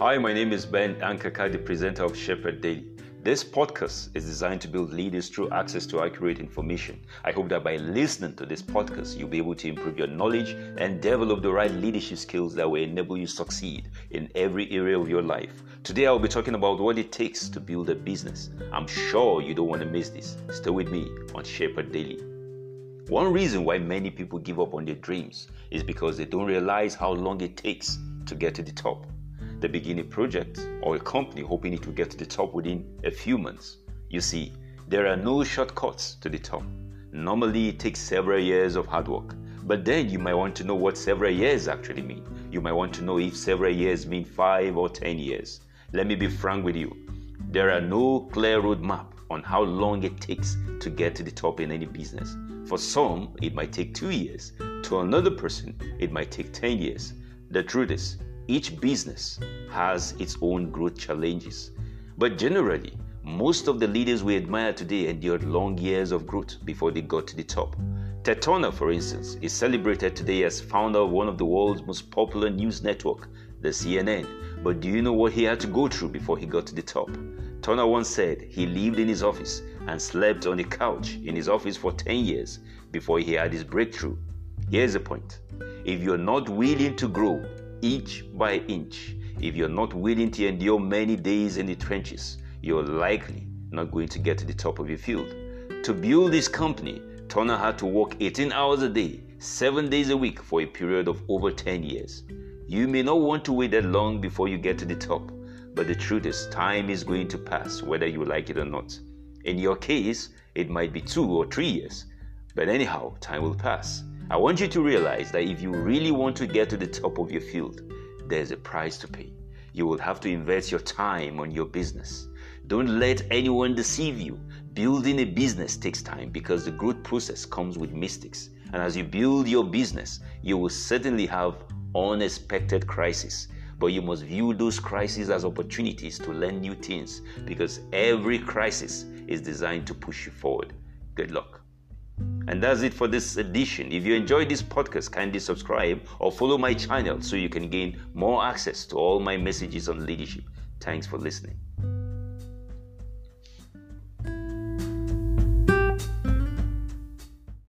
Hi, my name is Ben Ankaka, the presenter of Shepherd Daily. This podcast is designed to build leaders through access to accurate information. I hope that by listening to this podcast, you'll be able to improve your knowledge and develop the right leadership skills that will enable you to succeed in every area of your life. Today, I'll be talking about what it takes to build a business. I'm sure you don't want to miss this. Stay with me on Shepherd Daily. One reason why many people give up on their dreams is because they don't realize how long it takes to get to the top. They begin a project or a company hoping it will get to the top within a few months. You see, there are no shortcuts to the top. Normally, it takes several years of hard work. But then you might want to know what several years actually mean. You might want to know if several years mean five or ten years. Let me be frank with you. There are no clear roadmap on how long it takes to get to the top in any business. For some, it might take two years. To another person, it might take 10 years. The truth is, each business has its own growth challenges. But generally, most of the leaders we admire today endured long years of growth before they got to the top. Ted Turner, for instance, is celebrated today as founder of one of the world's most popular news network, the CNN. But do you know what he had to go through before he got to the top? Turner once said he lived in his office and slept on the couch in his office for 10 years before he had his breakthrough. Here's the point if you're not willing to grow, inch by inch. If you're not willing to endure many days in the trenches, you're likely not going to get to the top of your field. To build this company, Turner had to work 18 hours a day, 7 days a week for a period of over 10 years. You may not want to wait that long before you get to the top, but the truth is, time is going to pass whether you like it or not. In your case, it might be two or three years, but anyhow, time will pass. I want you to realize that if you really want to get to the top of your field, there's a price to pay. You will have to invest your time on your business. Don't let anyone deceive you. Building a business takes time because the growth process comes with mistakes. And as you build your business, you will certainly have unexpected crises. But you must view those crises as opportunities to learn new things because every crisis is designed to push you forward. Good luck. And that's it for this edition. If you enjoyed this podcast, kindly subscribe or follow my channel so you can gain more access to all my messages on leadership. Thanks for listening.